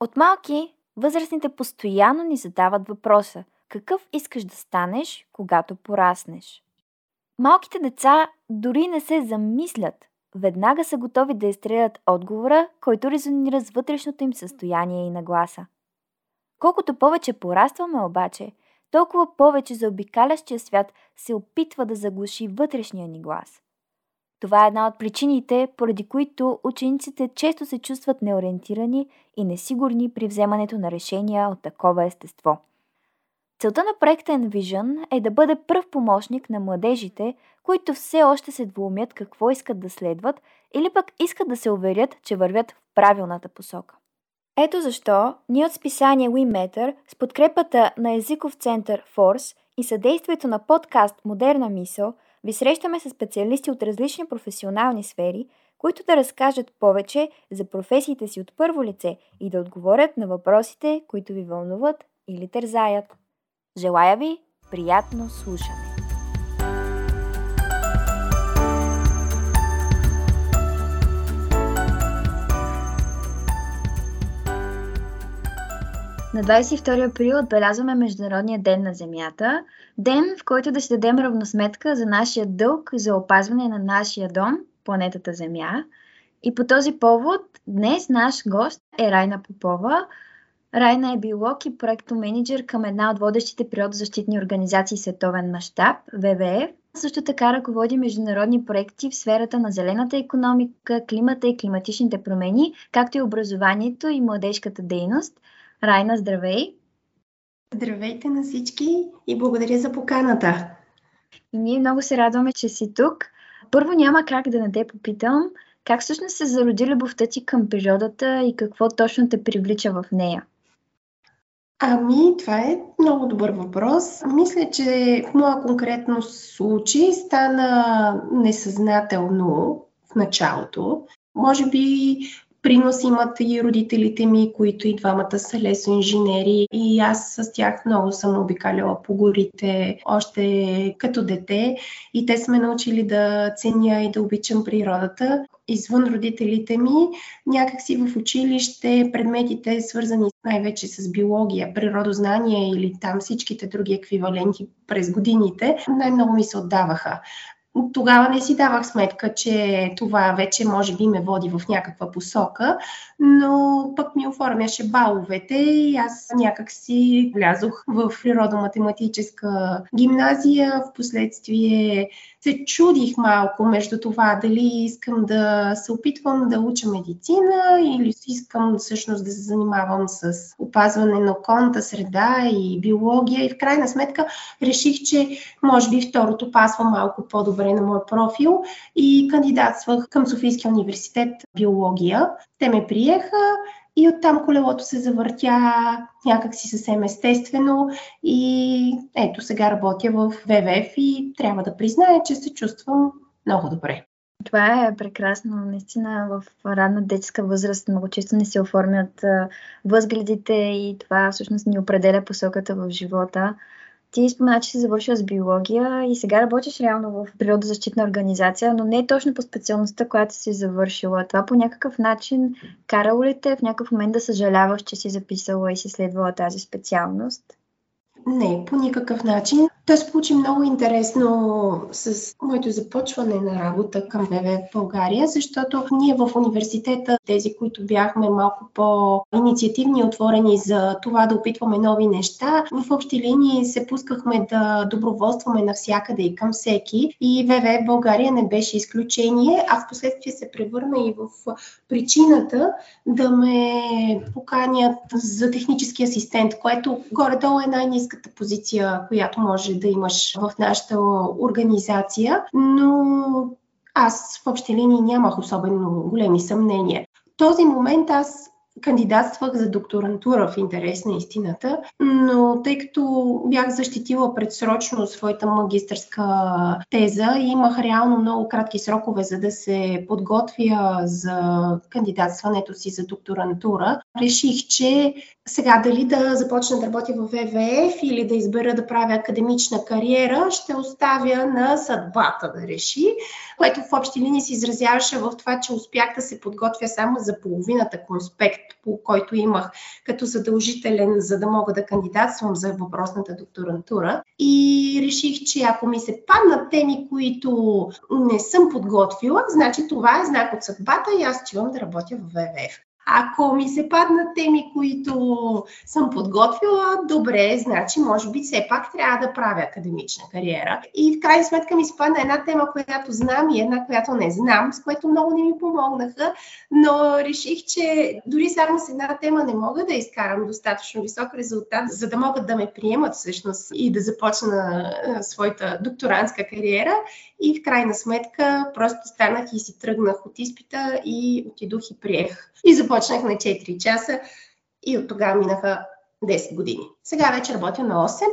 От малки възрастните постоянно ни задават въпроса какъв искаш да станеш, когато пораснеш. Малките деца дори не се замислят, веднага са готови да изстрелят отговора, който резонира с вътрешното им състояние и нагласа. Колкото повече порастваме обаче, толкова повече за обикалящия свят се опитва да заглуши вътрешния ни глас. Това е една от причините, поради които учениците често се чувстват неориентирани и несигурни при вземането на решения от такова естество. Целта на проекта Envision е да бъде пръв помощник на младежите, които все още се двумят какво искат да следват или пък искат да се уверят, че вървят в правилната посока. Ето защо ние от списание WeMatter с подкрепата на езиков център Force и съдействието на подкаст Модерна мисъл ви срещаме с специалисти от различни професионални сфери, които да разкажат повече за професиите си от първо лице и да отговорят на въпросите, които ви вълнуват или тързаят. Желая ви приятно слушане! На 22 април отбелязваме Международния ден на Земята, ден в който да си дадем равносметка за нашия дълг за опазване на нашия дом, планетата Земя. И по този повод днес наш гост е Райна Попова. Райна е биолог и проектоменеджер към една от водещите природозащитни организации световен мащаб ВВФ. Също така ръководи международни проекти в сферата на зелената економика, климата и климатичните промени, както и образованието и младежката дейност – Райна, здравей! Здравейте на всички и благодаря за поканата. И ние много се радваме, че си тук. Първо няма как да не те попитам, как всъщност се зароди любовта ти към природата и какво точно те привлича в нея? Ами, това е много добър въпрос. Мисля, че в моя конкретно случай стана несъзнателно в началото. Може би принос имат и родителите ми, които и двамата са лесоинженери и аз с тях много съм обикаляла по горите още като дете. И те сме научили да ценя и да обичам природата. Извън родителите ми, някакси в училище предметите, свързани най-вече с биология, природознание или там всичките други еквиваленти през годините, най-много ми се отдаваха тогава не си давах сметка, че това вече може би ме води в някаква посока, но пък ми оформяше баловете и аз някак си влязох в природо-математическа гимназия, в последствие се чудих малко между това дали искам да се опитвам да уча медицина или искам всъщност да се занимавам с опазване на околната среда и биология и в крайна сметка реших, че може би второто пасва малко по-добре на моя профил и кандидатствах към Софийския университет биология. Те ме приеха и оттам колелото се завъртя някакси съвсем естествено и ето сега работя в ВВФ и трябва да призная, че се чувствам много добре. Това е прекрасно. Наистина в ранна детска възраст много често не се оформят възгледите и това всъщност ни определя посоката в живота. Ти спомена, че си завършила с биология и сега работиш реално в природозащитна организация, но не е точно по специалността, която си завършила. Това по някакъв начин карало ли те в някакъв момент да съжаляваш, че си записала и си следвала тази специалност? Не, по никакъв начин. Той се получи много интересно с моето започване на работа към ВВ България, защото ние в университета, тези, които бяхме малко по-инициативни, отворени за това да опитваме нови неща, в общи линии се пускахме да доброволстваме навсякъде и към всеки. И ВВ България не беше изключение, а в последствие се превърна и в причината да ме поканят за технически асистент, което горе-долу е най-низката позиция, която може да имаш в нашата организация, но аз в общи линии нямах особено големи съмнения. В този момент аз кандидатствах за докторантура в интерес на истината, но тъй като бях защитила предсрочно своята магистърска теза и имах реално много кратки срокове за да се подготвя за кандидатстването си за докторантура, реших, че сега дали да започна да работя в ВВФ или да избера да правя академична кариера, ще оставя на съдбата да реши, което в общи линии се изразяваше в това, че успях да се подготвя само за половината конспект по който имах като задължителен, за да мога да кандидатствам за въпросната докторантура. И реших, че ако ми се паднат теми, които не съм подготвила, значи това е знак от съдбата и аз отивам да работя в ВВФ. Ако ми се паднат теми, които съм подготвила, добре, значи може би все пак трябва да правя академична кариера. И в крайна сметка ми се падна една тема, която знам и една, която не знам, с което много не ми помогнаха, но реших, че дори само с една тема не мога да изкарам достатъчно висок резултат, за да могат да ме приемат всъщност и да започна своята докторантска кариера. И в крайна сметка просто станах и си тръгнах от изпита и отидох и приех. И започнах на 4 часа и от тогава минаха 10 години. Сега вече работя на 8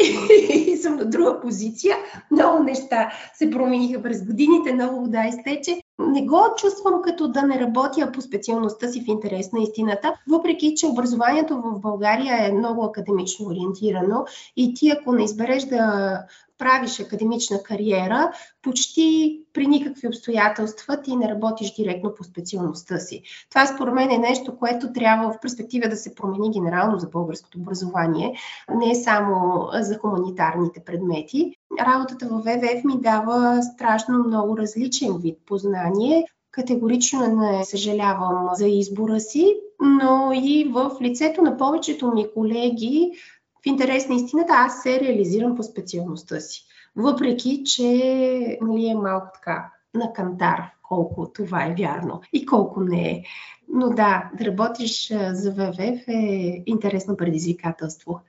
и съм на друга позиция. Много неща се промениха през годините, много вода изтече. Не го чувствам като да не работя по специалността си в интерес на истината, въпреки че образованието в България е много академично ориентирано и ти ако не избереш да правиш академична кариера, почти при никакви обстоятелства ти не работиш директно по специалността си. Това според мен е нещо, което трябва в перспектива да се промени генерално за българското образование, не само за хуманитарните предмети. Работата в ВВФ ми дава страшно много различен вид познание. Категорично не съжалявам за избора си, но и в лицето на повечето ми колеги в интерес на истината, аз се реализирам по специалността си. Въпреки, че нали, е малко така на кантар, колко това е вярно и колко не е. Но да, да работиш за ВВФ е интересно предизвикателство.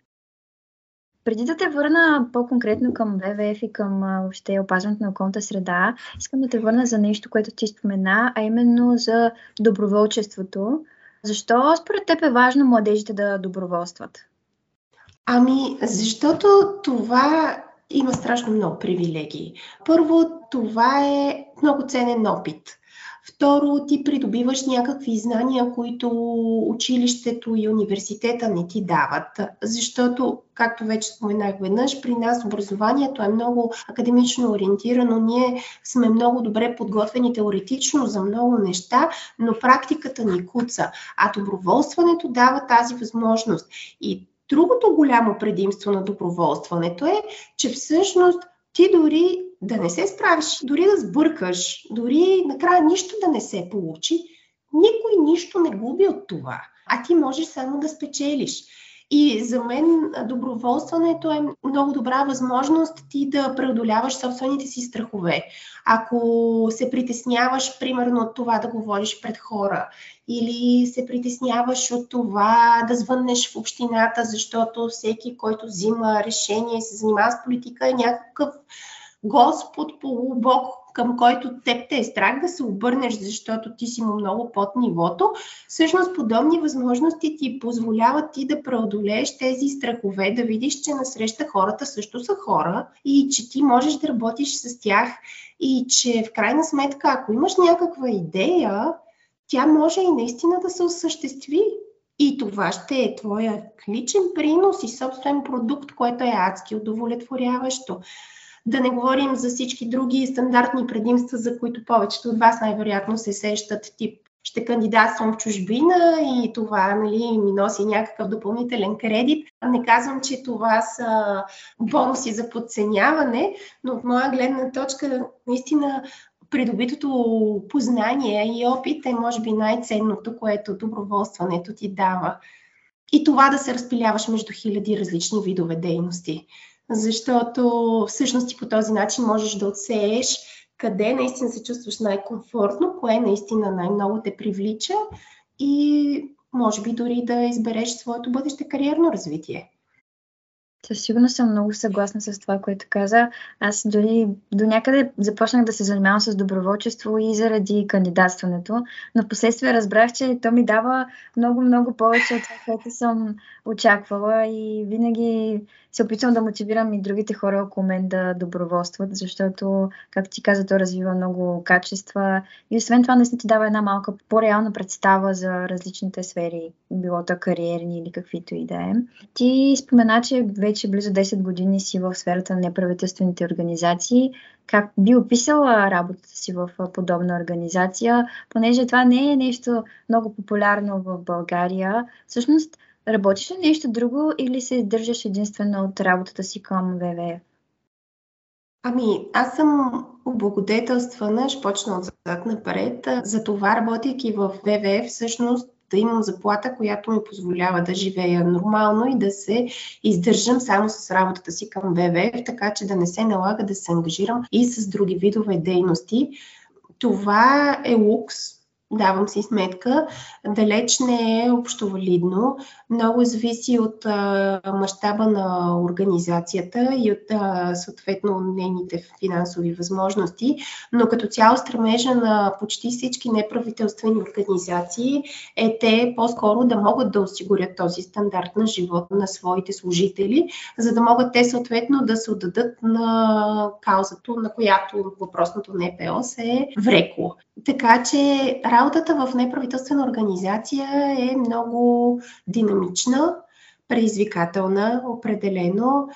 Преди да те върна по-конкретно към ВВФ и към въобще опазването на околната среда, искам да те върна за нещо, което ти спомена, а именно за доброволчеството. Защо според теб е важно младежите да доброволстват? Ами, защото това има страшно много привилегии. Първо, това е много ценен опит. Второ, ти придобиваш някакви знания, които училището и университета не ти дават, защото, както вече споменах веднъж, при нас образованието е много академично ориентирано, ние сме много добре подготвени теоретично за много неща, но практиката ни куца, а доброволстването дава тази възможност. И Другото голямо предимство на доброволстването е, че всъщност ти дори да не се справиш, дори да сбъркаш, дори накрая нищо да не се получи, никой нищо не губи от това, а ти можеш само да спечелиш. И за мен доброволстването е много добра възможност ти да преодоляваш собствените си страхове. Ако се притесняваш, примерно, от това да говориш пред хора, или се притесняваш от това да звъннеш в общината, защото всеки, който взима решение и се занимава с политика, е някакъв Господ полубог, към който теб те е страх да се обърнеш, защото ти си му много под нивото, всъщност подобни възможности ти позволяват ти да преодолееш тези страхове, да видиш, че насреща хората също са хора и че ти можеш да работиш с тях и че в крайна сметка, ако имаш някаква идея, тя може и наистина да се осъществи. И това ще е твоя личен принос и собствен продукт, което е адски удовлетворяващо. Да не говорим за всички други стандартни предимства, за които повечето от вас най-вероятно се сещат, тип ще кандидатствам в чужбина и това нали, ми носи някакъв допълнителен кредит. Не казвам, че това са бонуси за подценяване, но от моя гледна точка наистина придобитото познание и опит е може би най-ценното, което доброволстването ти дава. И това да се разпиляваш между хиляди различни видове дейности защото всъщност ти по този начин можеш да отсееш къде наистина се чувстваш най-комфортно, кое наистина най-много те привлича и може би дори да избереш своето бъдеще кариерно развитие. Със сигурност съм много съгласна с това, което каза. Аз дори до някъде започнах да се занимавам с доброволчество и заради кандидатстването, но в последствие разбрах, че то ми дава много-много повече от това, което съм очаквала и винаги се опитвам да мотивирам и другите хора около мен да доброволстват, защото, както ти каза, то развива много качества и освен това наистина ти дава една малка по-реална представа за различните сфери, било то кариерни или каквито и да е. Ти спомена, че вече близо 10 години си в сферата на неправителствените организации. Как би описала работата си в подобна организация, понеже това не е нещо много популярно в България. Всъщност, Работиш ли нещо друго или се държаш единствено от работата си към ВВФ? Ами, аз съм облагодетелствана, ще почна от зад напред. За това, работейки в ВВФ, всъщност да имам заплата, която ми позволява да живея нормално и да се издържам само с работата си към ВВФ, така че да не се налага да се ангажирам и с други видове дейности. Това е лукс, давам си сметка, далеч не е общо валидно. Много зависи от мащаба на организацията и от а, съответно нейните финансови възможности, но като цяло стремежа на почти всички неправителствени организации е те по-скоро да могат да осигурят този стандарт на живот на своите служители, за да могат те съответно да се отдадат на каузата, на която въпросното НПО се е врекло. Така че работата в неправителствена организация е много динамична, предизвикателна, определено.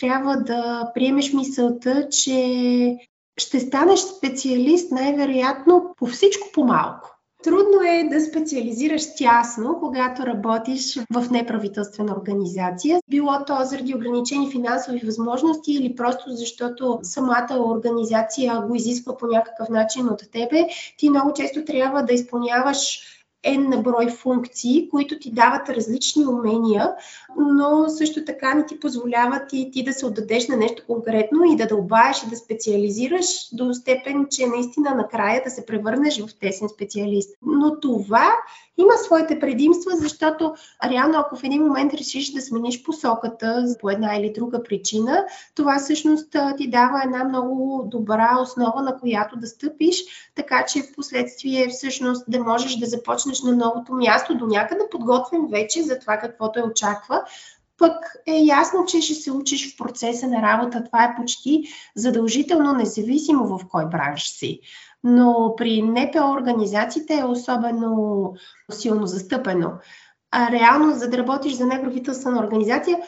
Трябва да приемеш мисълта, че ще станеш специалист най-вероятно по всичко по-малко. Трудно е да специализираш тясно, когато работиш в неправителствена организация. Било то заради ограничени финансови възможности или просто защото самата организация го изисква по някакъв начин от тебе. Ти много често трябва да изпълняваш N на брой функции, които ти дават различни умения, но също така не ти позволяват и ти да се отдадеш на нещо конкретно и да дълбаеш и да специализираш до степен, че наистина накрая да се превърнеш в тесен специалист. Но това има своите предимства, защото реално ако в един момент решиш да смениш посоката по една или друга причина, това всъщност ти дава една много добра основа, на която да стъпиш, така че в последствие всъщност да можеш да започнеш на новото място, до някъде подготвен вече за това каквото е очаква, пък е ясно, че ще се учиш в процеса на работа. Това е почти задължително, независимо в кой бранш си но при НПО организациите е особено силно застъпено. А реално, за да работиш за неправителствена организация,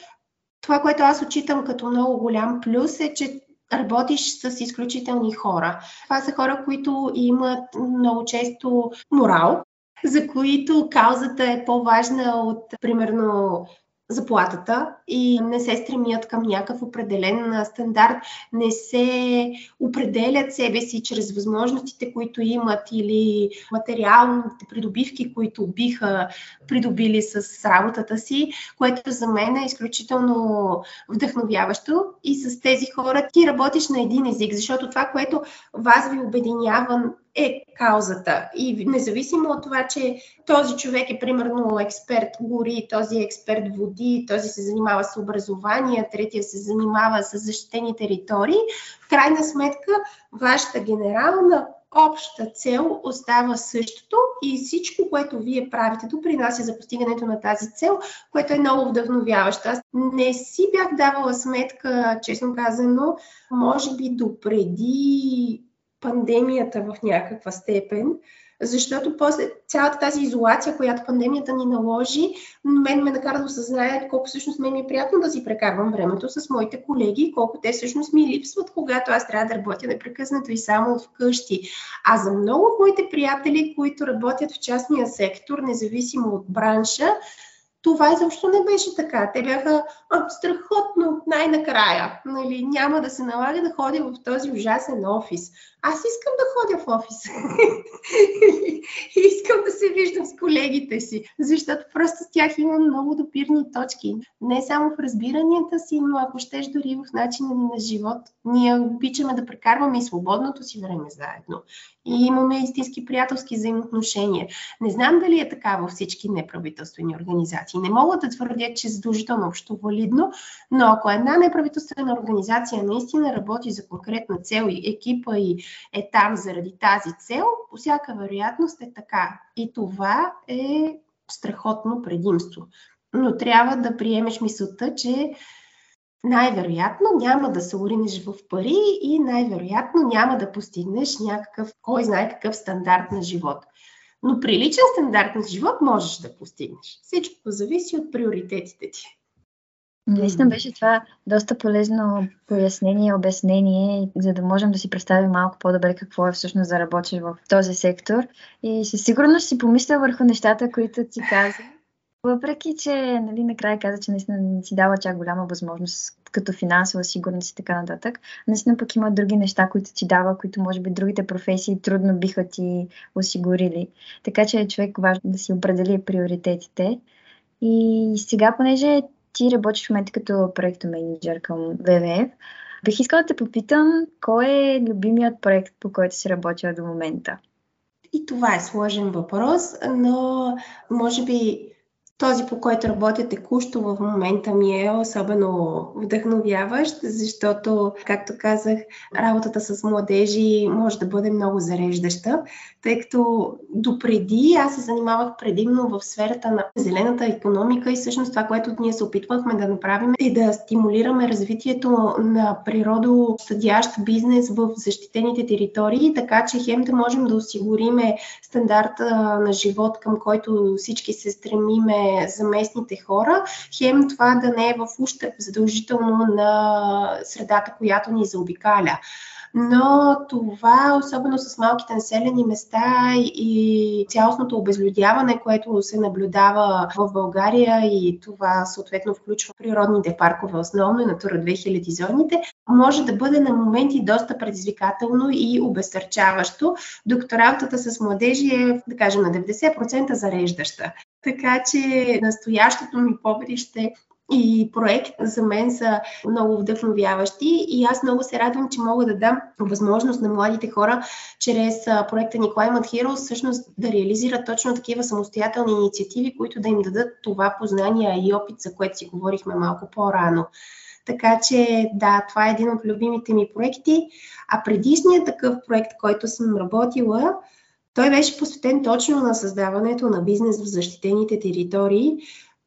това, което аз отчитам като много голям плюс е, че работиш с изключителни хора. Това са хора, които имат много често морал, за които каузата е по-важна от, примерно, заплатата и не се стремят към някакъв определен стандарт, не се определят себе си чрез възможностите, които имат или материалните придобивки, които биха придобили с работата си, което за мен е изключително вдъхновяващо. И с тези хора ти работиш на един език, защото това, което вас ви обединява е каузата. И независимо от това, че този човек е примерно експерт гори, този е експерт води, този се занимава с образование, третия се занимава с защитени територии, в крайна сметка вашата генерална обща цел остава същото и всичко, което вие правите, допринася за постигането на тази цел, което е много вдъхновяващо. Аз не си бях давала сметка, честно казано, може би допреди пандемията в някаква степен, защото после цялата тази изолация, която пандемията ни наложи, мен ме накара да осъзная колко всъщност мен ми е приятно да си прекарвам времето с моите колеги, колко те всъщност ми липсват, когато аз трябва да работя непрекъснато и само от вкъщи. А за много от моите приятели, които работят в частния сектор, независимо от бранша, това изобщо не беше така. Те бяха а, страхотно най-накрая. Нали, няма да се налага да ходя в този ужасен офис. Аз искам да ходя в офис. искам да се виждам с колегите си, защото просто с тях имам много допирни точки. Не само в разбиранията си, но ако щеш дори в начина ни на живот. Ние обичаме да прекарваме и свободното си време заедно. И имаме истински приятелски взаимоотношения. Не знам дали е така във всички неправителствени организации. Не мога да твърдя, че е задължително общо валидно, но ако една неправителствена организация наистина работи за конкретна цел и екипа и е там заради тази цел, по всяка вероятност е така. И това е страхотно предимство. Но трябва да приемеш мисълта, че най-вероятно няма да се уринеш в пари и най-вероятно няма да постигнеш някакъв, кой знае какъв стандарт на живот. Но приличен стандарт на живот можеш да постигнеш. Всичко зависи от приоритетите ти. Наистина беше това доста полезно пояснение обяснение, за да можем да си представим малко по-добре какво е всъщност да работиш в този сектор. И със сигурност си помисля върху нещата, които ти каза. Въпреки, че нали, накрая каза, че наистина не си дава чак голяма възможност като финансова сигурност и така нататък. Наистина пък има други неща, които ти дава, които може би другите професии трудно биха ти осигурили. Така че е човек важно да си определи приоритетите. И сега, понеже ти работиш в момента като проектоменеджер към ВВФ, бих искала да те попитам, кой е любимият проект, по който си работила до момента? И това е сложен въпрос, но може би този, по който работя текущо в момента ми е особено вдъхновяващ, защото, както казах, работата с младежи може да бъде много зареждаща, тъй като допреди аз се занимавах предимно в сферата на зелената економика и всъщност това, което ние се опитвахме да направим е да стимулираме развитието на природостъдящ бизнес в защитените територии, така че хем да можем да осигуриме стандарта на живот, към който всички се стремиме за местните хора, хем това да не е в ущърп задължително на средата, която ни заобикаля. Но това, особено с малките населени места и цялостното обезлюдяване, което се наблюдава в България и това съответно включва природните паркове, основно и Натура 2000 зоните, може да бъде на моменти доста предизвикателно и обесърчаващо, докато работата с младежи е, да кажем, на 90% зареждаща. Така че настоящото ми поприще и проект за мен са много вдъхновяващи и аз много се радвам, че мога да дам възможност на младите хора чрез проекта ни Climate Heroes всъщност да реализират точно такива самостоятелни инициативи, които да им дадат това познание и опит, за което си говорихме малко по-рано. Така че да, това е един от любимите ми проекти. А предишният такъв проект, който съм работила, той беше посветен точно на създаването на бизнес в защитените територии.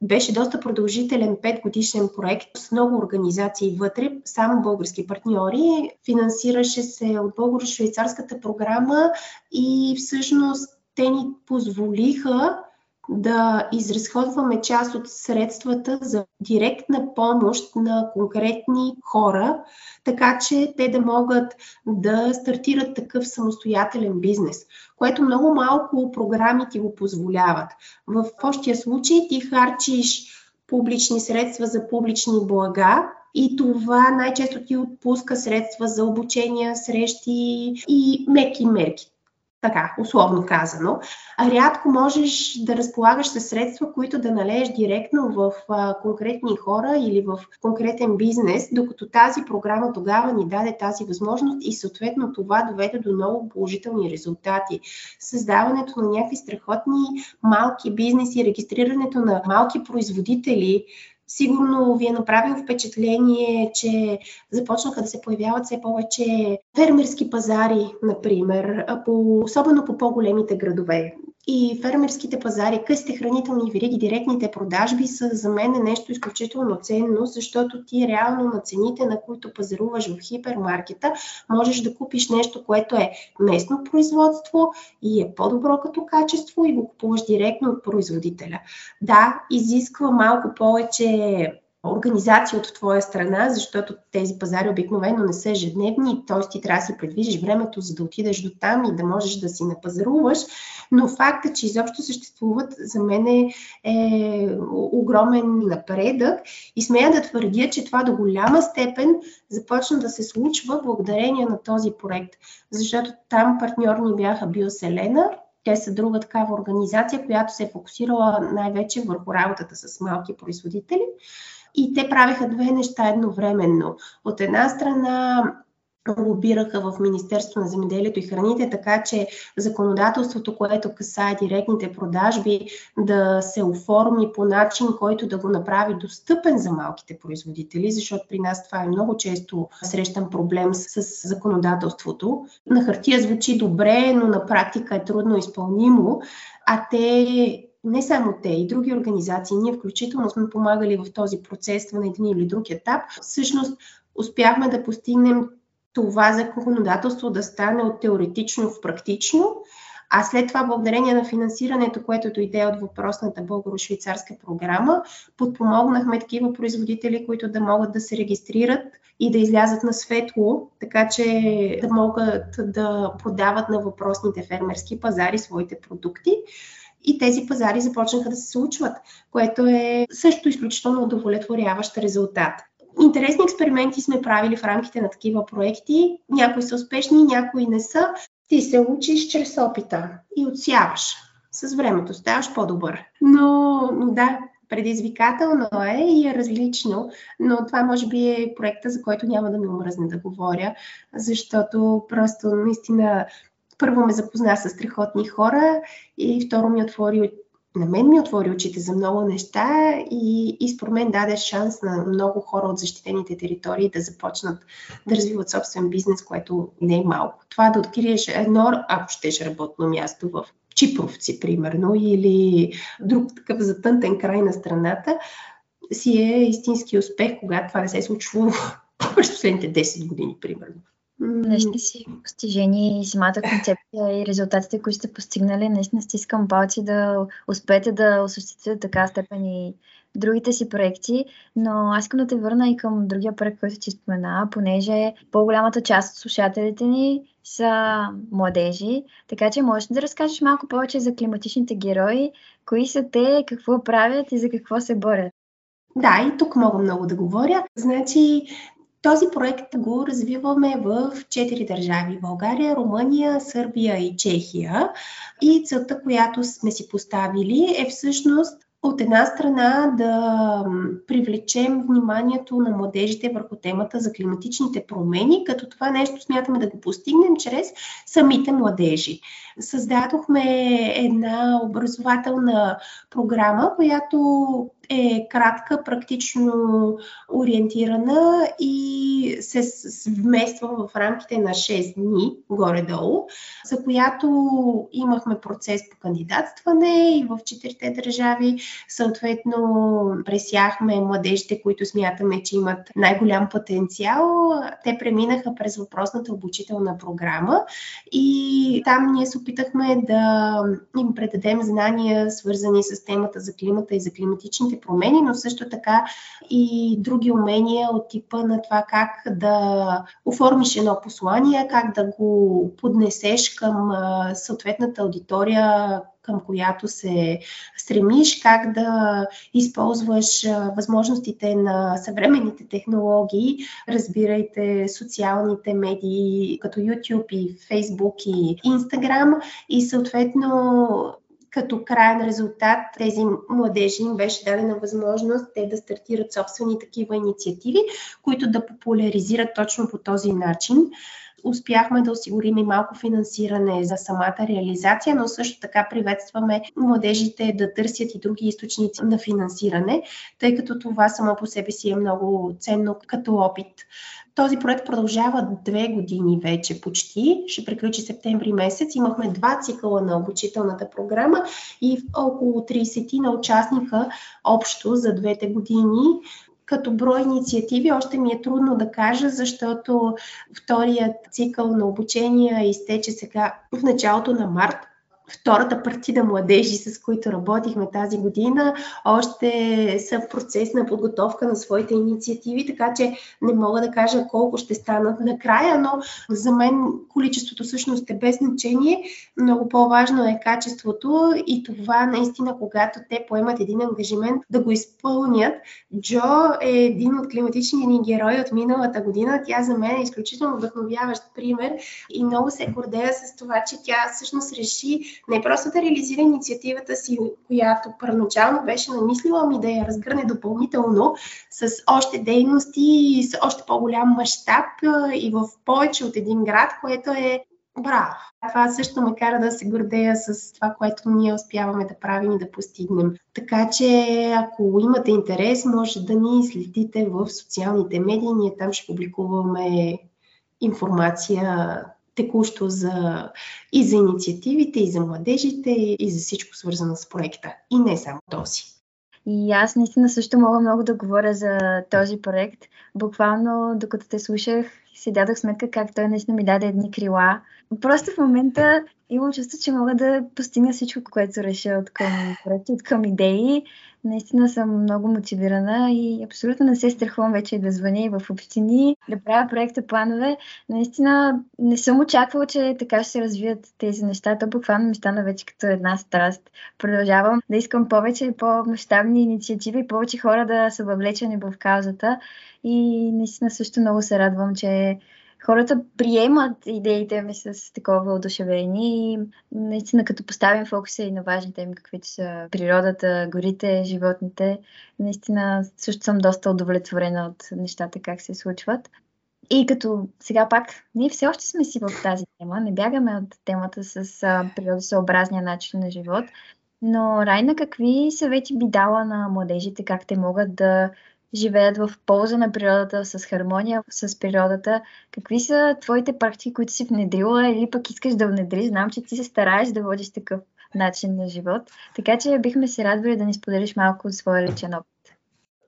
Беше доста продължителен 5 годишен проект с много организации вътре, само български партньори. Финансираше се от българо-швейцарската програма и всъщност те ни позволиха да изразходваме част от средствата за директна помощ на конкретни хора, така че те да могат да стартират такъв самостоятелен бизнес, което много малко програми ти го позволяват. В общия случай ти харчиш публични средства за публични блага, и това най-често ти отпуска средства за обучения, срещи и меки мерки така, условно казано. Рядко можеш да разполагаш със средства, които да налееш директно в а, конкретни хора или в конкретен бизнес, докато тази програма тогава ни даде тази възможност и съответно това доведе до много положителни резултати. Създаването на някакви страхотни малки бизнеси, регистрирането на малки производители, Сигурно ви е направил впечатление, че започнаха да се появяват все повече фермерски пазари, например, по, особено по по-големите градове и фермерските пазари, късите хранителни вериги, директните продажби са за мен нещо изключително ценно, защото ти реално на цените, на които пазаруваш в хипермаркета, можеш да купиш нещо, което е местно производство и е по-добро като качество и го купуваш директно от производителя. Да, изисква малко повече организация от твоя страна, защото тези пазари обикновено не са ежедневни, т.е. ти трябва да си предвижиш времето, за да отидеш до там и да можеш да си напазаруваш, но факта, че изобщо съществуват, за мен е, е огромен напредък и смея да твърдя, че това до голяма степен започна да се случва благодарение на този проект, защото там партньор ни бяха Биоселена, те са друга такава организация, която се е фокусирала най-вече върху работата с малки производители. И те правиха две неща едновременно. От една страна лобираха в Министерство на земеделието и храните, така че законодателството, което касае директните продажби, да се оформи по начин, който да го направи достъпен за малките производители, защото при нас това е много често срещан проблем с законодателството. На хартия звучи добре, но на практика е трудно изпълнимо, а те не само те, и други организации, ние включително сме помагали в този процес на един или друг етап, всъщност успяхме да постигнем това законодателство да стане от теоретично в практично, а след това, благодарение на финансирането, което дойде от въпросната българо-швейцарска програма, подпомогнахме такива производители, които да могат да се регистрират и да излязат на светло, така че да могат да продават на въпросните фермерски пазари своите продукти. И тези пазари започнаха да се случват, което е също изключително удовлетворяващ резултат. Интересни експерименти сме правили в рамките на такива проекти. Някои са успешни, някои не са. Ти се учиш чрез опита и отсяваш. С времето ставаш по-добър. Но, да, предизвикателно е и е различно, но това може би е проекта, за който няма да ми омръзне да говоря, защото просто наистина първо ме запозна с страхотни хора и второ ми отвори на мен ми отвори очите за много неща и, и според мен даде шанс на много хора от защитените територии да започнат да развиват собствен бизнес, което не е малко. Това да откриеш едно, ако щеш работно място в Чипровци, примерно, или друг такъв затънтен край на страната, си е истински успех, когато това не се е случвало през последните 10 години, примерно. Наистина си постижение и самата концепция и резултатите, които сте постигнали, наистина стискам палци да успеете да осъществите така степен и другите си проекти, но аз искам да те върна и към другия проект, който ти спомена, понеже по-голямата част от слушателите ни са младежи, така че можеш да разкажеш малко повече за климатичните герои, кои са те, какво правят и за какво се борят. Да, и тук мога много да говоря. Значи, този проект го развиваме в четири държави България, Румъния, Сърбия и Чехия. И целта, която сме си поставили е всъщност от една страна да привлечем вниманието на младежите върху темата за климатичните промени, като това нещо смятаме да го постигнем чрез самите младежи. Създадохме една образователна програма, която е кратка, практично ориентирана и се вмества в рамките на 6 дни, горе-долу, за която имахме процес по кандидатстване и в четирите държави съответно пресяхме младежите, които смятаме, че имат най-голям потенциал. Те преминаха през въпросната обучителна програма и там ние се опитахме да им предадем знания, свързани с темата за климата и за климатичните промени, но също така и други умения от типа на това как да оформиш едно послание, как да го поднесеш към съответната аудитория, към която се стремиш, как да използваш възможностите на съвременните технологии, разбирайте социалните медии като YouTube и Facebook и Instagram и съответно като крайен резултат тези младежи им беше дадена възможност те да стартират собствени такива инициативи, които да популяризират точно по този начин. Успяхме да осигурим и малко финансиране за самата реализация, но също така приветстваме младежите да търсят и други източници на финансиране, тъй като това само по себе си е много ценно като опит. Този проект продължава две години вече почти. Ще приключи септември месец. Имахме два цикъла на обучителната програма и около 30 на участника общо за двете години. Като брой инициативи още ми е трудно да кажа, защото вторият цикъл на обучение изтече сега в началото на март втората партида младежи, с които работихме тази година, още са в процес на подготовка на своите инициативи, така че не мога да кажа колко ще станат накрая, но за мен количеството всъщност е без значение. Много по-важно е качеството и това наистина, когато те поемат един ангажимент да го изпълнят. Джо е един от климатичните ни герои от миналата година. Тя за мен е изключително вдъхновяващ пример и много се гордея с това, че тя всъщност реши не просто да реализира инициативата си, която първоначално беше намислила, ами да я разгърне допълнително с още дейности и с още по-голям мащаб и в повече от един град, което е Браво! Това също ме кара да се гордея с това, което ние успяваме да правим и да постигнем. Така че, ако имате интерес, може да ни следите в социалните медии. Ние там ще публикуваме информация текущо за, и за инициативите, и за младежите, и за всичко свързано с проекта. И не само този. И аз наистина също мога много да говоря за този проект. Буквално, докато те слушах, си дадох сметка как той наистина ми даде едни крила. Просто в момента имам чувство, че мога да постигна всичко, което реша от към проекти, от към идеи. Наистина съм много мотивирана и абсолютно не се страхувам вече да звъня и в общини, да правя проекта планове. Наистина не съм очаквала, че така ще се развият тези неща. То буквално ми стана вече като една страст. Продължавам да искам повече и по-масштабни инициативи, повече хора да са въвлечени в каузата. И наистина също много се радвам, че хората приемат идеите ми с такова одушевление и наистина като поставим фокуса и на важните им, каквито са природата, горите, животните, наистина също съм доста удовлетворена от нещата, как се случват. И като сега пак, ние все още сме си в тази тема, не бягаме от темата с природосъобразния начин на живот, но Райна, какви съвети би дала на младежите, как те могат да живеят в полза на природата, с хармония с природата. Какви са твоите практики, които си внедрила или пък искаш да внедриш? Знам, че ти се стараеш да водиш такъв начин на живот. Така че бихме се радвали да ни споделиш малко от своя личен опит.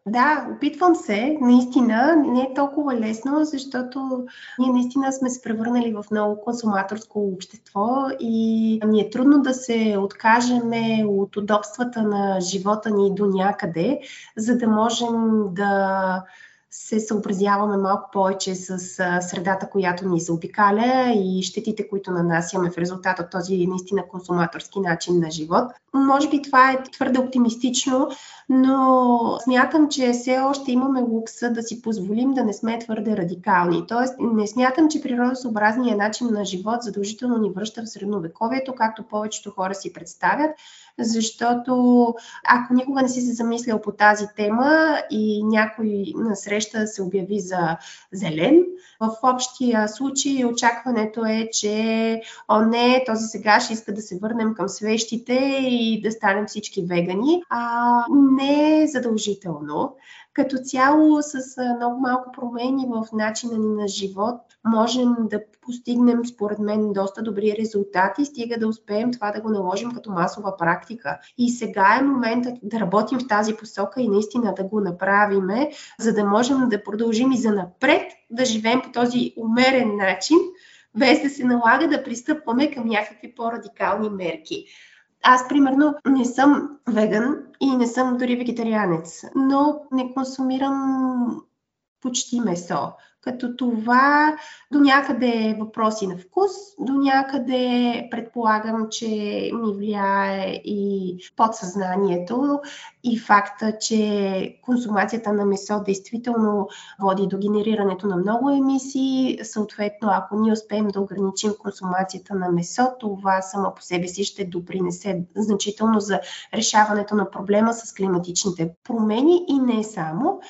Да, опитвам се. Наистина не е толкова лесно, защото ние наистина сме се превърнали в много консуматорско общество и ни е трудно да се откажеме от удобствата на живота ни до някъде, за да можем да се съобразяваме малко повече с средата, която ни заобикаля и щетите, които нанасяме в резултат от този наистина консуматорски начин на живот. Може би това е твърде оптимистично, но смятам, че все още имаме лукса да си позволим да не сме твърде радикални. Тоест, не смятам, че природосъобразният начин на живот задължително ни връща в средновековието, както повечето хора си представят, защото ако никога не си се замислял по тази тема и някой на среща се обяви за зелен, в общия случай очакването е, че о не, този сега ще иска да се върнем към свещите и да станем всички вегани. А не е задължително. Като цяло, с много малко промени в начина ни на живот, можем да постигнем, според мен, доста добри резултати, стига да успеем това да го наложим като масова практика. И сега е моментът да работим в тази посока и наистина да го направиме, за да можем да продължим и за напред да живеем по този умерен начин, без да се налага да пристъпваме към някакви по-радикални мерки. Аз, примерно, не съм веган и не съм дори вегетарианец, но не консумирам почти месо като това до някъде е въпроси на вкус, до някъде предполагам, че ми влияе и подсъзнанието и факта, че консумацията на месо действително води до генерирането на много емисии. Съответно, ако ние успеем да ограничим консумацията на месо, това само по себе си ще допринесе значително за решаването на проблема с климатичните промени и не само.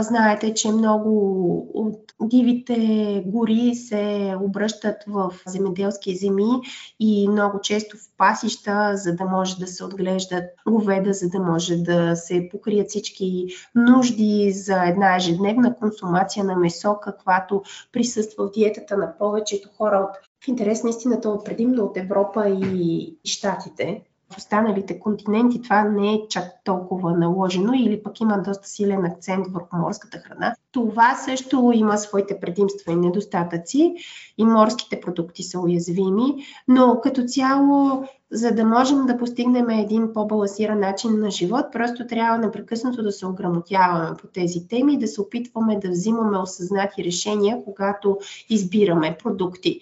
Знаете, че много от дивите гори се обръщат в земеделски земи и много често в пасища, за да може да се отглеждат говеда, за да може да се покрият всички нужди за една ежедневна консумация на месо, каквато присъства в диетата на повечето хора от в интерес на истината предимно от Европа и Штатите останалите континенти това не е чак толкова наложено или пък има доста силен акцент върху морската храна. Това също има своите предимства и недостатъци и морските продукти са уязвими, но като цяло за да можем да постигнем един по-балансиран начин на живот, просто трябва непрекъснато да се ограмотяваме по тези теми и да се опитваме да взимаме осъзнати решения, когато избираме продукти.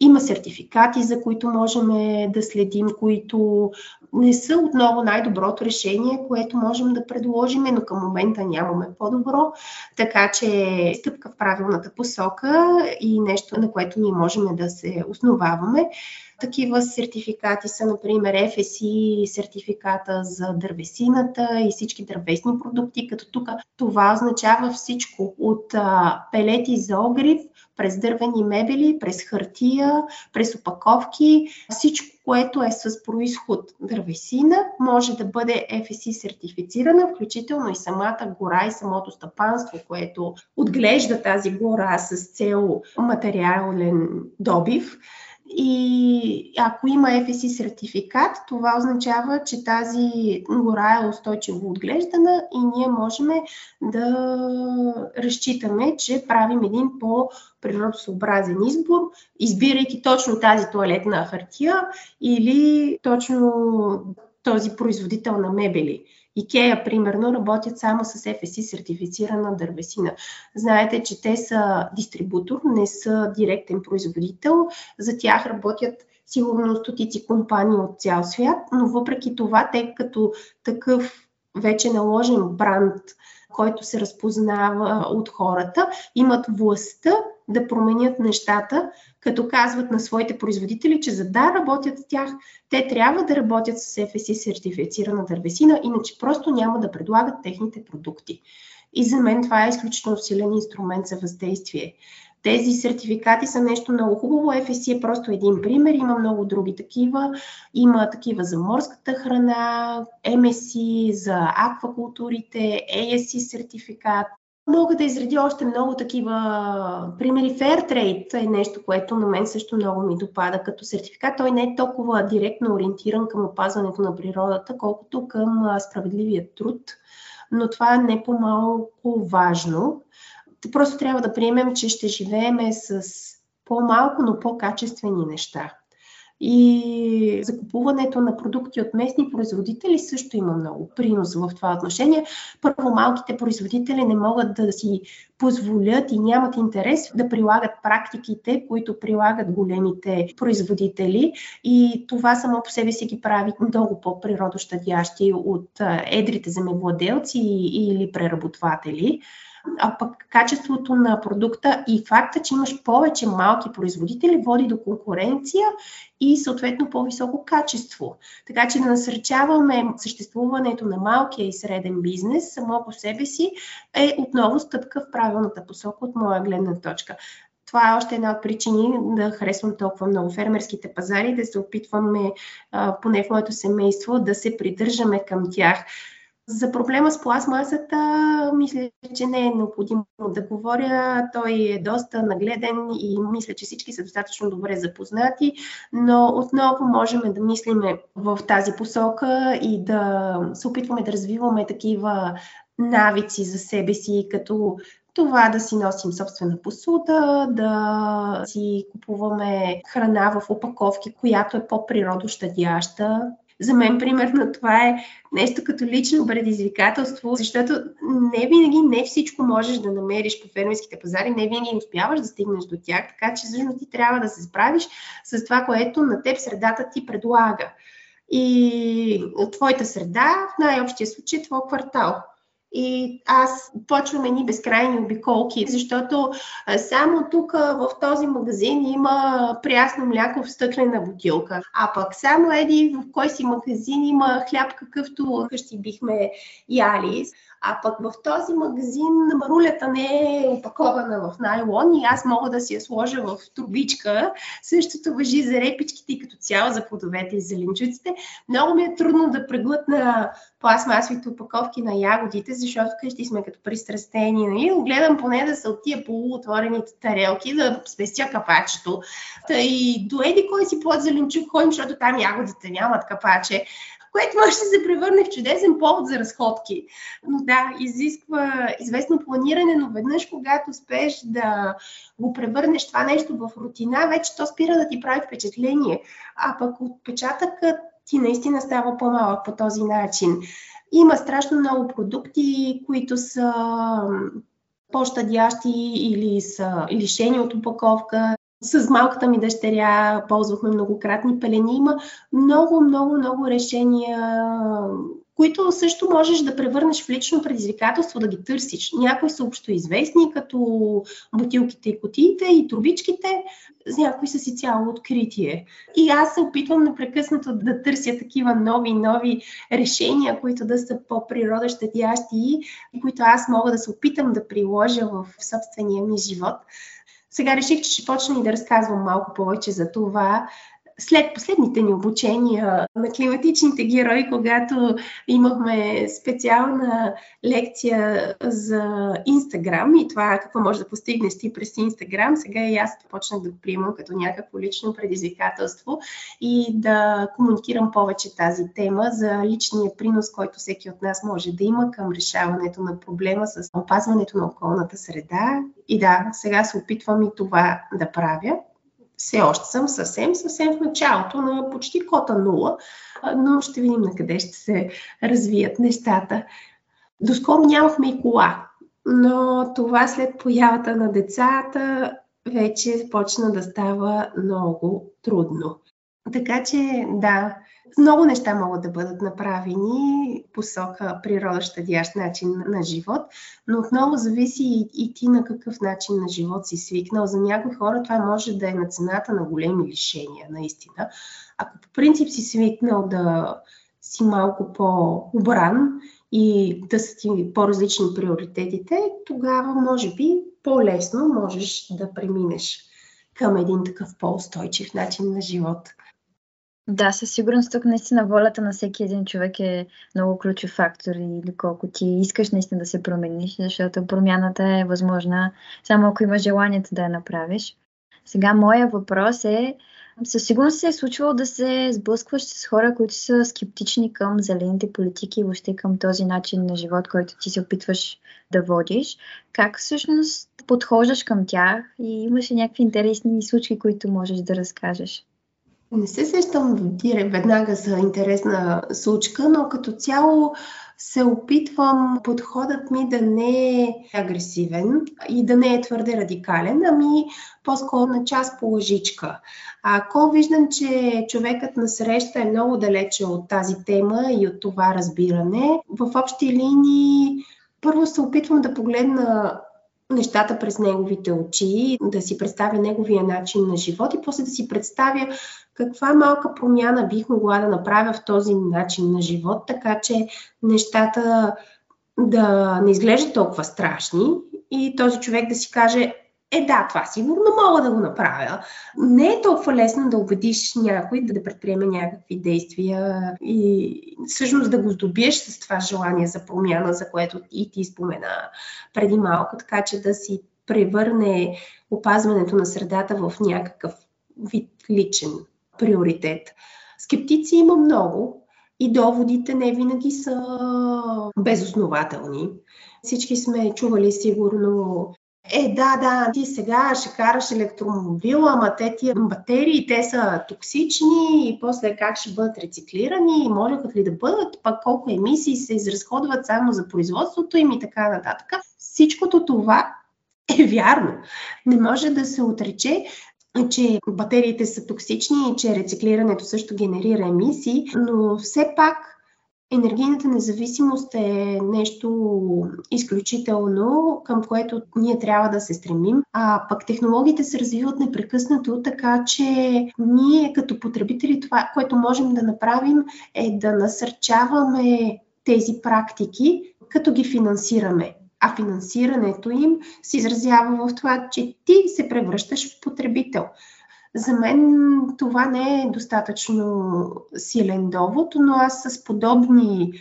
Има сертификати, за които можем да следим, които не са отново най-доброто решение, което можем да предложим, но към момента нямаме по-добро. Така че стъпка в правилната посока и нещо, на което ние можем да се основаваме. Такива сертификати са, например, FSI, сертификата за дървесината и всички дървесни продукти, като тук това означава всичко от а, пелети за огрив, през дървени мебели, през хартия, през опаковки, всичко, което е с происход дървесина, може да бъде FSC сертифицирана, включително и самата гора и самото стъпанство, което отглежда тази гора с цел материален добив. И ако има FSC сертификат, това означава, че тази гора е устойчиво отглеждана и ние можем да разчитаме, че правим един по-природосъобразен избор, избирайки точно тази туалетна хартия или точно този производител на мебели. Икея, примерно, работят само с FSC сертифицирана дървесина. Знаете, че те са дистрибутор, не са директен производител. За тях работят сигурно стотици компании от цял свят, но въпреки това, те като такъв вече наложен бранд, който се разпознава от хората, имат властта да променят нещата, като казват на своите производители, че за да работят с тях, те трябва да работят с FSC сертифицирана дървесина, иначе просто няма да предлагат техните продукти. И за мен това е изключително силен инструмент за въздействие. Тези сертификати са нещо много хубаво. FSC е просто един пример. Има много други такива. Има такива за морската храна, MSC, за аквакултурите, ASC сертификат. Мога да изредя още много такива примери. Fairtrade е нещо, което на мен също много ми допада като сертификат. Той не е толкова директно ориентиран към опазването на природата, колкото към справедливия труд. Но това е не по-малко важно. Просто трябва да приемем, че ще живееме с по-малко, но по-качествени неща. И закупуването на продукти от местни производители също има много принос в това отношение. Първо, малките производители не могат да си позволят и нямат интерес да прилагат практиките, които прилагат големите производители. И това само по себе си ги прави много по-природощадящи от едрите земевладелци или преработватели а пък качеството на продукта и факта, че имаш повече малки производители, води до конкуренция и съответно по-високо качество. Така че да насърчаваме съществуването на малкия и среден бизнес само по себе си е отново стъпка в правилната посока от моя гледна точка. Това е още една от причини да харесвам толкова много фермерските пазари, да се опитваме, поне в моето семейство, да се придържаме към тях. За проблема с пластмасата, мисля, че не е необходимо да говоря. Той е доста нагледен и мисля, че всички са достатъчно добре запознати, но отново можем да мислиме в тази посока и да се опитваме да развиваме такива навици за себе си, като това да си носим собствена посуда, да си купуваме храна в опаковки, която е по-природощадяща, за мен, примерно, това е нещо като лично предизвикателство, защото не винаги, не всичко можеш да намериш по фермерските пазари, не винаги успяваш да стигнеш до тях, така че всъщност ти трябва да се справиш с това, което на теб средата ти предлага. И твоята среда, в най-общия случай, твой квартал. И аз почвам едни безкрайни обиколки, защото само тук в този магазин има прясно мляко в стъклена бутилка. А пък само еди в кой си магазин има хляб какъвто къщи бихме яли. А пък в този магазин марулята не е опакована в найлон и аз мога да си я сложа в трубичка. Същото въжи за репичките и като цяло за плодовете и зеленчуците. Много ми е трудно да преглътна пластмасовите опаковки на ягодите, защото вкъщи сме като пристрастени. Нали? Гледам поне да са от тия полуотворените тарелки, да спестя капачето. Та и до еди кой си плод зеленчук ходим, защото там ягодите нямат капаче което може да се превърне в чудесен повод за разходки. Но да, изисква известно планиране, но веднъж, когато успееш да го превърнеш това нещо в рутина, вече то спира да ти прави впечатление. А пък отпечатъкът ти наистина става по-малък по този начин. Има страшно много продукти, които са по-щадящи или са лишени от упаковка. С малката ми дъщеря ползвахме многократни пелени. Има много, много, много решения, които също можеш да превърнеш в лично предизвикателство да ги търсиш. Някои са общо известни, като бутилките и котиите и трубичките, с някои са си цяло откритие. И аз се опитвам непрекъснато да търся такива нови, нови решения, които да са по-природощадящи и които аз мога да се опитам да приложа в собствения ми живот. Сега реших, че ще почна и да разказвам малко повече за това, след последните ни обучения на климатичните герои, когато имахме специална лекция за Инстаграм и това какво може да постигнеш ти през Инстаграм, сега и аз почнах да го приемам като някакво лично предизвикателство и да комуникирам повече тази тема за личния принос, който всеки от нас може да има към решаването на проблема с опазването на околната среда. И да, сега се опитвам и това да правя все още съм съвсем, съвсем в началото на почти кота нула, но ще видим на къде ще се развият нещата. Доскоро нямахме и кола, но това след появата на децата вече почна да става много трудно. Така че, да, много неща могат да бъдат направени посока природа щадящ начин на живот, но отново зависи и, и ти на какъв начин на живот си свикнал. За някои хора това може да е на цената на големи лишения, наистина. Ако по принцип си свикнал да си малко по-обран и да са ти по-различни приоритетите, тогава може би по-лесно можеш да преминеш към един такъв по-устойчив начин на живот. Да, със сигурност тук наистина волята на всеки един човек е много ключов фактор или колко ти искаш наистина да се промениш, защото промяната е възможна само ако имаш желанието да я направиш. Сега моя въпрос е, със сигурност се е случвало да се сблъскваш с хора, които са скептични към зелените политики и въобще към този начин на живот, който ти се опитваш да водиш. Как всъщност подхождаш към тях и имаш ли някакви интересни случаи, които можеш да разкажеш? Не се сещам веднага за интересна случка, но като цяло се опитвам подходът ми да не е агресивен и да не е твърде радикален, ами по-скоро на част по лъжичка. Ако виждам, че човекът на среща е много далече от тази тема и от това разбиране, в общи линии първо се опитвам да погледна нещата през неговите очи, да си представя неговия начин на живот и после да си представя каква малка промяна бих могла да направя в този начин на живот, така че нещата да не изглеждат толкова страшни и този човек да си каже, е да, това сигурно мога да го направя. Не е толкова лесно да убедиш някой да предприеме някакви действия и всъщност да го здобиеш с това желание за промяна, за което и ти спомена преди малко, така че да си превърне опазването на средата в някакъв вид личен приоритет. Скептици има много и доводите не винаги са безоснователни. Всички сме чували сигурно е, да, да, ти сега ще караш електромобил, ама те тия батерии, те са токсични и после как ще бъдат рециклирани и могат ли да бъдат, пък колко емисии се изразходват само за производството им и така нататък. Всичкото това е вярно. Не може да се отрече, че батериите са токсични и че рециклирането също генерира емисии, но все пак енергийната независимост е нещо изключително, към което ние трябва да се стремим. А пък технологиите се развиват непрекъснато, така че ние като потребители това, което можем да направим е да насърчаваме тези практики, като ги финансираме а финансирането им се изразява в това, че ти се превръщаш в потребител. За мен това не е достатъчно силен довод, но аз с подобни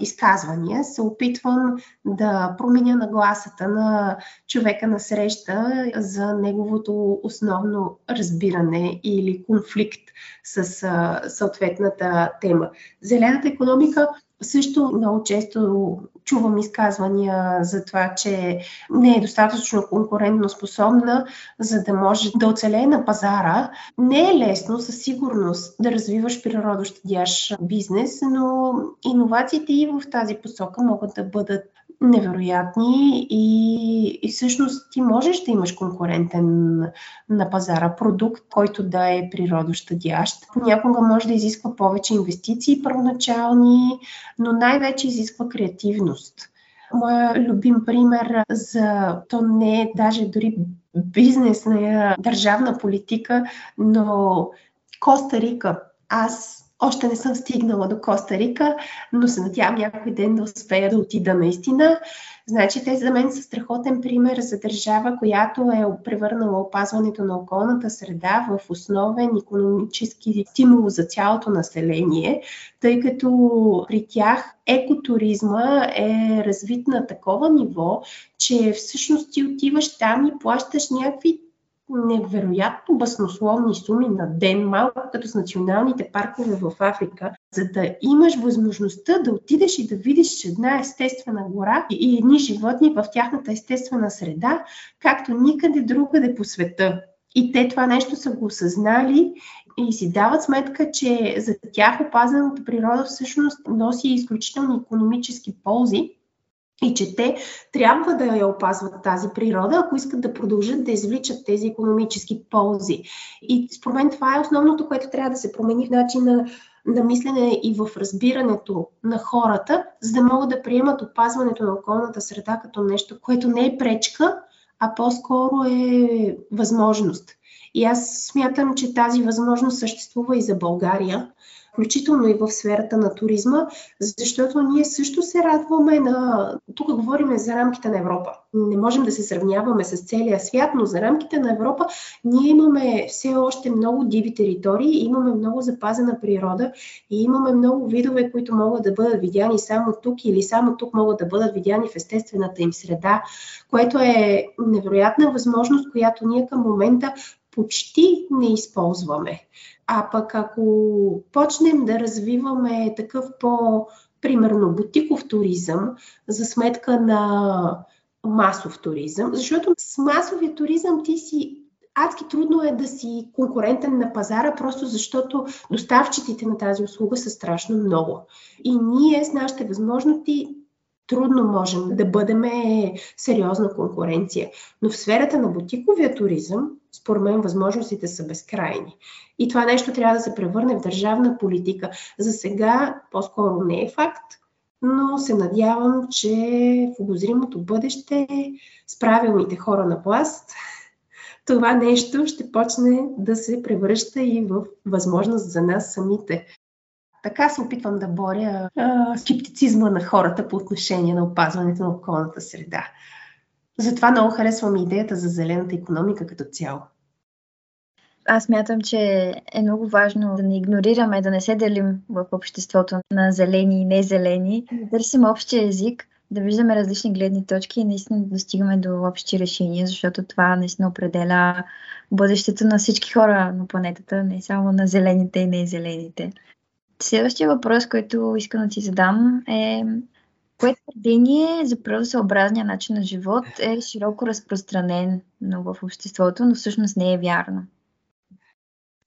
изказвания се опитвам да променя нагласата на човека на среща за неговото основно разбиране или конфликт с съответната тема. Зелената економика също много често чувам изказвания за това, че не е достатъчно конкурентно способна, за да може да оцелее на пазара. Не е лесно със сигурност да развиваш природощадящ бизнес, но иновациите и в тази посока могат да бъдат невероятни и, и всъщност ти можеш да имаш конкурентен на пазара продукт, който да е природощадящ. Понякога може да изисква повече инвестиции първоначални, но най-вече изисква креативност. Моя любим пример за то не е даже дори бизнес, на държавна политика, но Коста Рика. Аз още не съм стигнала до Коста Рика, но се надявам някой ден да успея да отида наистина. Значи, те за мен са страхотен пример за държава, която е превърнала опазването на околната среда в основен економически стимул за цялото население, тъй като при тях екотуризма е развит на такова ниво, че всъщност ти отиваш там и плащаш някакви невероятно баснословни суми на ден, малко като с националните паркове в Африка, за да имаш възможността да отидеш и да видиш една естествена гора и едни животни в тяхната естествена среда, както никъде другаде по света. И те това нещо са го осъзнали и си дават сметка, че за тях опазената природа всъщност носи изключително економически ползи и че те трябва да я опазват тази природа, ако искат да продължат да извличат тези економически ползи. И според мен това е основното, което трябва да се промени в начина на мислене и в разбирането на хората, за да могат да приемат опазването на околната среда като нещо, което не е пречка, а по-скоро е възможност. И аз смятам, че тази възможност съществува и за България включително и в сферата на туризма, защото ние също се радваме на... Тук говорим за рамките на Европа. Не можем да се сравняваме с целия свят, но за рамките на Европа ние имаме все още много диви територии, имаме много запазена природа и имаме много видове, които могат да бъдат видяни само тук или само тук могат да бъдат видяни в естествената им среда, което е невероятна възможност, която ние към момента почти не използваме. А пък ако почнем да развиваме такъв по, примерно, бутиков туризъм за сметка на масов туризъм, защото с масовия туризъм ти си адски трудно е да си конкурентен на пазара, просто защото доставчиците на тази услуга са страшно много. И ние с нашите възможности трудно можем да бъдем сериозна конкуренция. Но в сферата на бутиковия туризъм, според мен, възможностите са безкрайни. И това нещо трябва да се превърне в държавна политика. За сега по-скоро не е факт, но се надявам, че в обозримото бъдеще с правилните хора на власт това нещо ще почне да се превръща и в възможност за нас самите. Така се опитвам да боря а, скептицизма на хората по отношение на опазването на околната среда. Затова много харесвам идеята за зелената економика като цяло. Аз мятам, че е много важно да не игнорираме, да не се делим в обществото на зелени и незелени, да търсим общия език, да виждаме различни гледни точки и наистина да стигаме до общи решения, защото това наистина определя бъдещето на всички хора на планетата, не само на зелените и незелените. Следващия въпрос, който искам да ти задам е кое твърдение за природосъобразния начин на живот е широко разпространен в обществото, но всъщност не е вярно?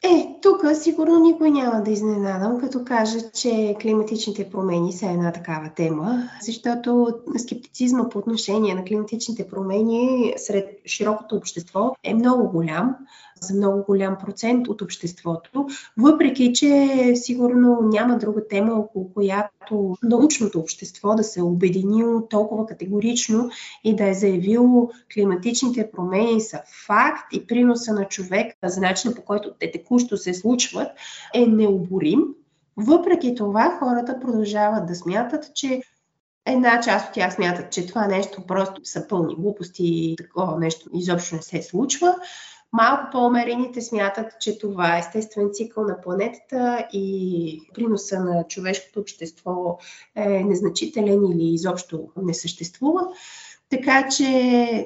Е, тук сигурно никой няма да изненадам, като кажа, че климатичните промени са една такава тема, защото скептицизма по отношение на климатичните промени сред широкото общество е много голям за много голям процент от обществото, въпреки че сигурно няма друга тема, около която научното общество да се е обединило толкова категорично и да е заявило климатичните промени са факт и приноса на човек за начина по който те текущо се случват е необорим. Въпреки това хората продължават да смятат, че Една част от тях смятат, че това нещо просто са пълни глупости и такова нещо изобщо не се случва. Малко по-умерените смятат, че това е естествен цикъл на планетата и приноса на човешкото общество е незначителен или изобщо не съществува. Така че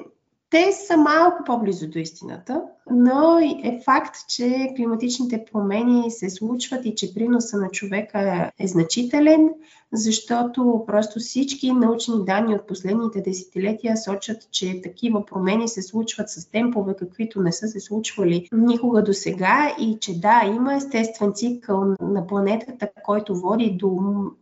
те са малко по-близо до истината, но е факт, че климатичните промени се случват и че приноса на човека е значителен. Защото просто всички научни данни от последните десетилетия сочат, че такива промени се случват с темпове, каквито не са се случвали никога до сега и че да, има естествен цикъл на планетата, който води до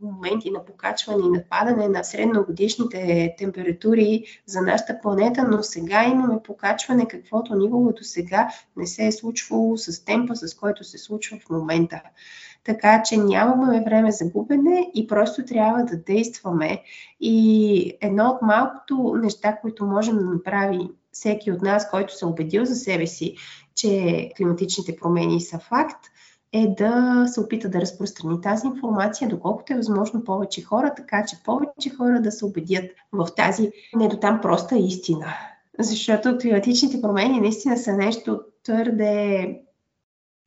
моменти на покачване и нападане на средногодишните температури за нашата планета, но сега имаме покачване, каквото никога до сега не се е случвало с темпа, с който се случва в момента. Така че нямаме време за губене и просто трябва да действаме. И едно от малкото неща, които можем да направи всеки от нас, който се е убедил за себе си, че климатичните промени са факт, е да се опита да разпространи тази информация, доколкото е възможно повече хора, така че повече хора да се убедят в тази не до там проста истина. Защото климатичните промени наистина са нещо твърде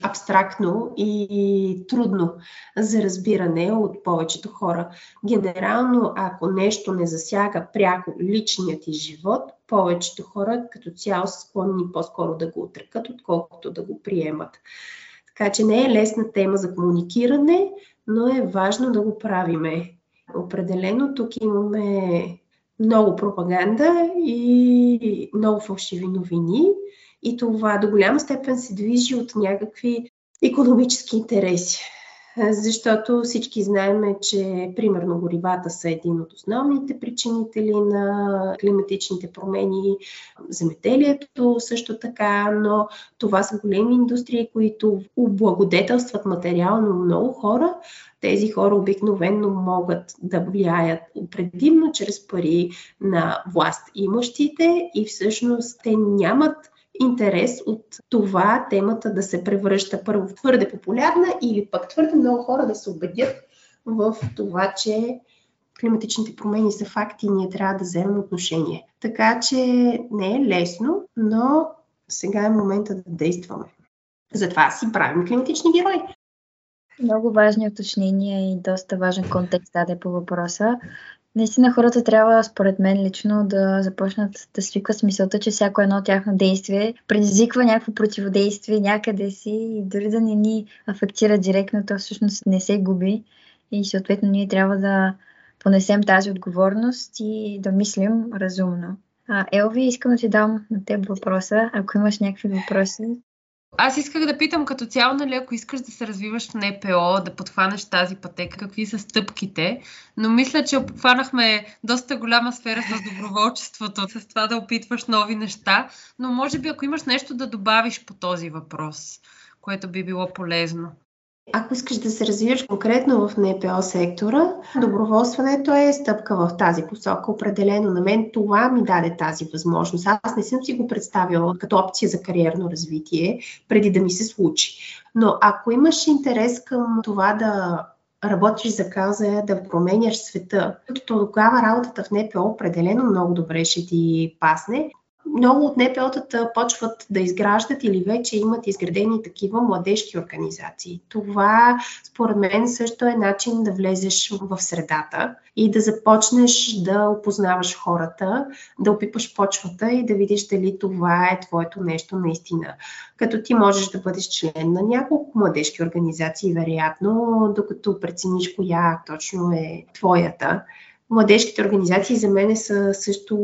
абстрактно и трудно за разбиране от повечето хора. Генерално, ако нещо не засяга пряко личният ти живот, повечето хора като цяло са склонни по-скоро да го отрекат, отколкото да го приемат. Така че не е лесна тема за комуникиране, но е важно да го правиме. Определено тук имаме много пропаганда и много фалшиви новини и това до голяма степен се движи от някакви економически интереси. Защото всички знаем, че примерно горивата са един от основните причинители на климатичните промени, земеделието също така, но това са големи индустрии, които облагодетелстват материално много хора. Тези хора обикновенно могат да влияят предимно чрез пари на власт имащите и всъщност те нямат интерес от това темата да се превръща първо твърде популярна или пък твърде много хора да се убедят в това, че климатичните промени са факти и ние трябва да вземем отношение. Така че не е лесно, но сега е момента да действаме. Затова си правим климатични герои. Много важни уточнения и доста важен контекст даде по въпроса. Наистина хората трябва, според мен лично, да започнат да свикват с мисълта, че всяко едно тяхно действие предизвиква някакво противодействие някъде си и дори да не ни афектира директно, то всъщност не се губи и съответно ние трябва да понесем тази отговорност и да мислим разумно. А, Елви, искам да ти дам на теб въпроса, ако имаш някакви въпроси. Аз исках да питам като цяло, нали, ако искаш да се развиваш в НПО, да подхванеш тази пътека, какви са стъпките, но мисля, че обхванахме доста голяма сфера с доброволчеството, с това да опитваш нови неща, но може би ако имаш нещо да добавиш по този въпрос, което би било полезно. Ако искаш да се развиеш конкретно в НПО сектора, доброволстването е стъпка в тази посока. Определено на мен това ми даде тази възможност. Аз не съм си го представила като опция за кариерно развитие, преди да ми се случи. Но ако имаш интерес към това да работиш за каза, да променяш света, то тогава работата в НПО определено много добре ще ти пасне много от НПО-тата почват да изграждат или вече имат изградени такива младежки организации. Това, според мен, също е начин да влезеш в средата и да започнеш да опознаваш хората, да опипаш почвата и да видиш дали това е твоето нещо наистина. Като ти можеш да бъдеш член на няколко младежки организации, вероятно, докато прецениш коя точно е твоята. Младежките организации за мен са също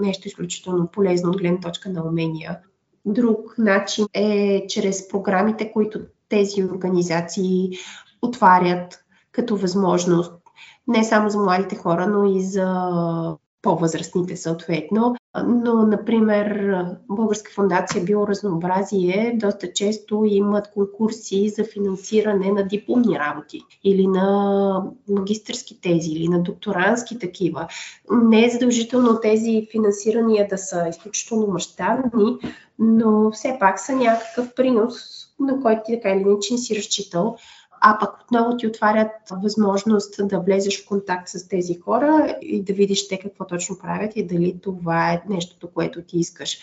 нещо изключително полезно от гледна точка на умения. Друг начин е чрез програмите, които тези организации отварят като възможност не само за младите хора, но и за по-възрастните съответно. Но, например, Българска фундация Биоразнообразие доста често имат конкурси за финансиране на дипломни работи или на магистърски тези, или на докторански такива. Не е задължително тези финансирания да са изключително мащабни, но все пак са някакъв принос, на който така или иначе си разчитал а пък отново ти отварят възможност да влезеш в контакт с тези хора и да видиш те какво точно правят и дали това е нещото, което ти искаш.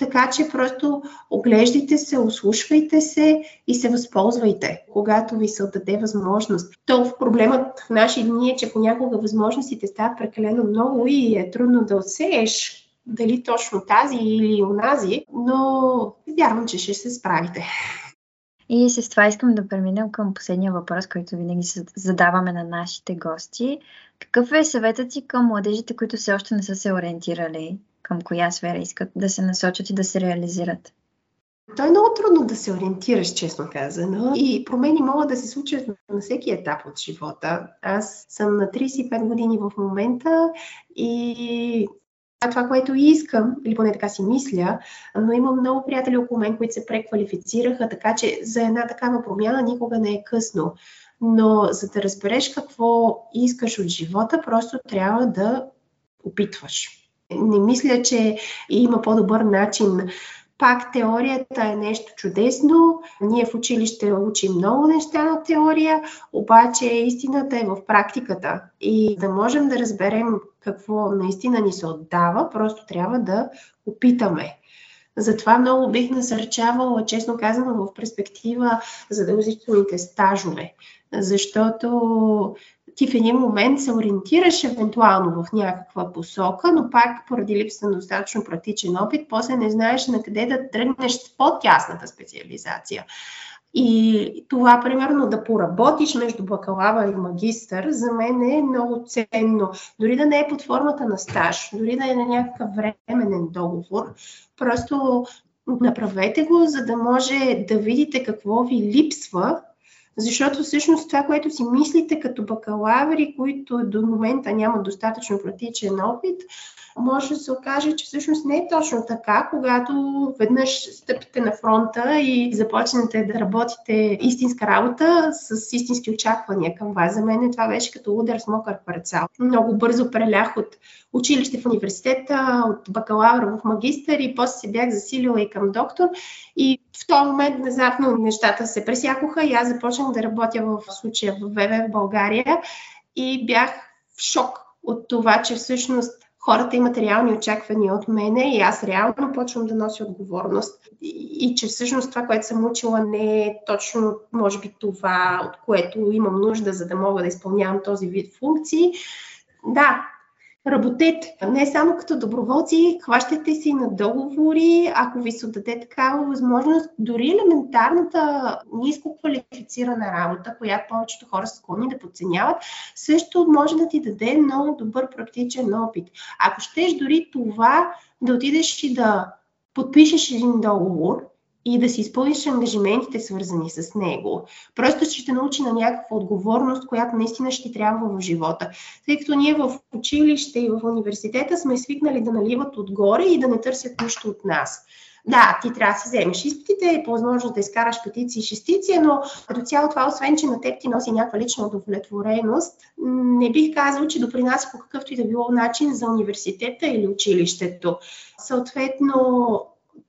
Така че просто оглеждайте се, ослушвайте се и се възползвайте, когато ви се отдаде възможност. То проблемът в наши дни е, че понякога възможностите стават прекалено много и е трудно да отсееш дали точно тази или онази, но вярвам, че ще се справите. И с това искам да преминем към последния въпрос, който винаги задаваме на нашите гости. Какъв е съветът си към младежите, които все още не са се ориентирали към коя сфера искат да се насочат и да се реализират? То е много трудно да се ориентираш, честно казано. И промени могат да се случат на всеки етап от живота. Аз съм на 35 години в момента и това, което искам, или поне така си мисля, но имам много приятели около мен, които се преквалифицираха, така че за една такава промяна никога не е късно. Но за да разбереш какво искаш от живота, просто трябва да опитваш. Не мисля, че има по-добър начин пак теорията е нещо чудесно. Ние в училище учим много неща на теория, обаче истината е в практиката. И да можем да разберем какво наистина ни се отдава, просто трябва да опитаме. Затова много бих насърчавала, честно казано, в перспектива задължителните стажове. Защото ти в един момент се ориентираш евентуално в някаква посока, но пак поради липса на достатъчно практичен опит, после не знаеш на къде да тръгнеш по-тясната специализация. И това, примерно, да поработиш между бакалавър и магистър, за мен е много ценно. Дори да не е под формата на стаж, дори да е на някакъв временен договор, просто направете го, за да може да видите какво ви липсва защото всъщност това, което си мислите като бакалаври, които до момента нямат достатъчно практичен опит, може да се окаже, че всъщност не е точно така, когато веднъж стъпите на фронта и започнете да работите истинска работа с истински очаквания към вас. За мен това беше като удар с мокър парцал. Много бързо прелях от училище в университета, от бакалавър в магистър и после се бях засилила и към доктор. И в този момент внезапно нещата се пресякоха и аз започнах да работя в случая в ВВ в България и бях в шок от това, че всъщност хората имат реални очаквания от мене и аз реално почвам да нося отговорност. И, и че всъщност това, което съм учила, не е точно, може би, това, от което имам нужда, за да мога да изпълнявам този вид функции. Да, работете. Не само като доброволци, хващайте си на договори, ако ви се отдаде такава възможност, дори елементарната ниско квалифицирана работа, която повечето хора са склонни да подценяват, също може да ти даде много добър практичен опит. Ако щеш дори това да отидеш и да подпишеш един договор, и да си изпълниш ангажиментите, свързани с него. Просто ще те научи на някаква отговорност, която наистина ще трябва в живота. Тъй като ние в училище и в университета сме свикнали да наливат отгоре и да не търсят нищо от нас. Да, ти трябва да си вземеш изпитите и по възможност да изкараш петици и шестици, но като цяло това, освен че на теб ти носи някаква лична удовлетвореност, не бих казал, че допринася по какъвто и да било начин за университета или училището. Съответно,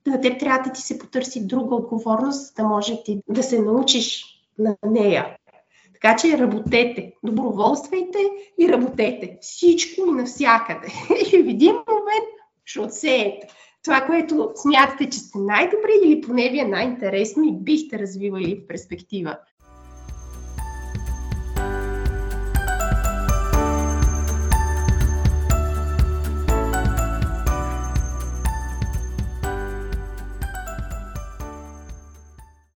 на теб трябва да ти се потърси друга отговорност, да може ти да се научиш на нея. Така че работете, доброволствайте и работете. Всичко и навсякъде. И в един момент ще отсеете. Това, което смятате, че сте най-добри или поне ви е най-интересно и бихте развивали в перспектива.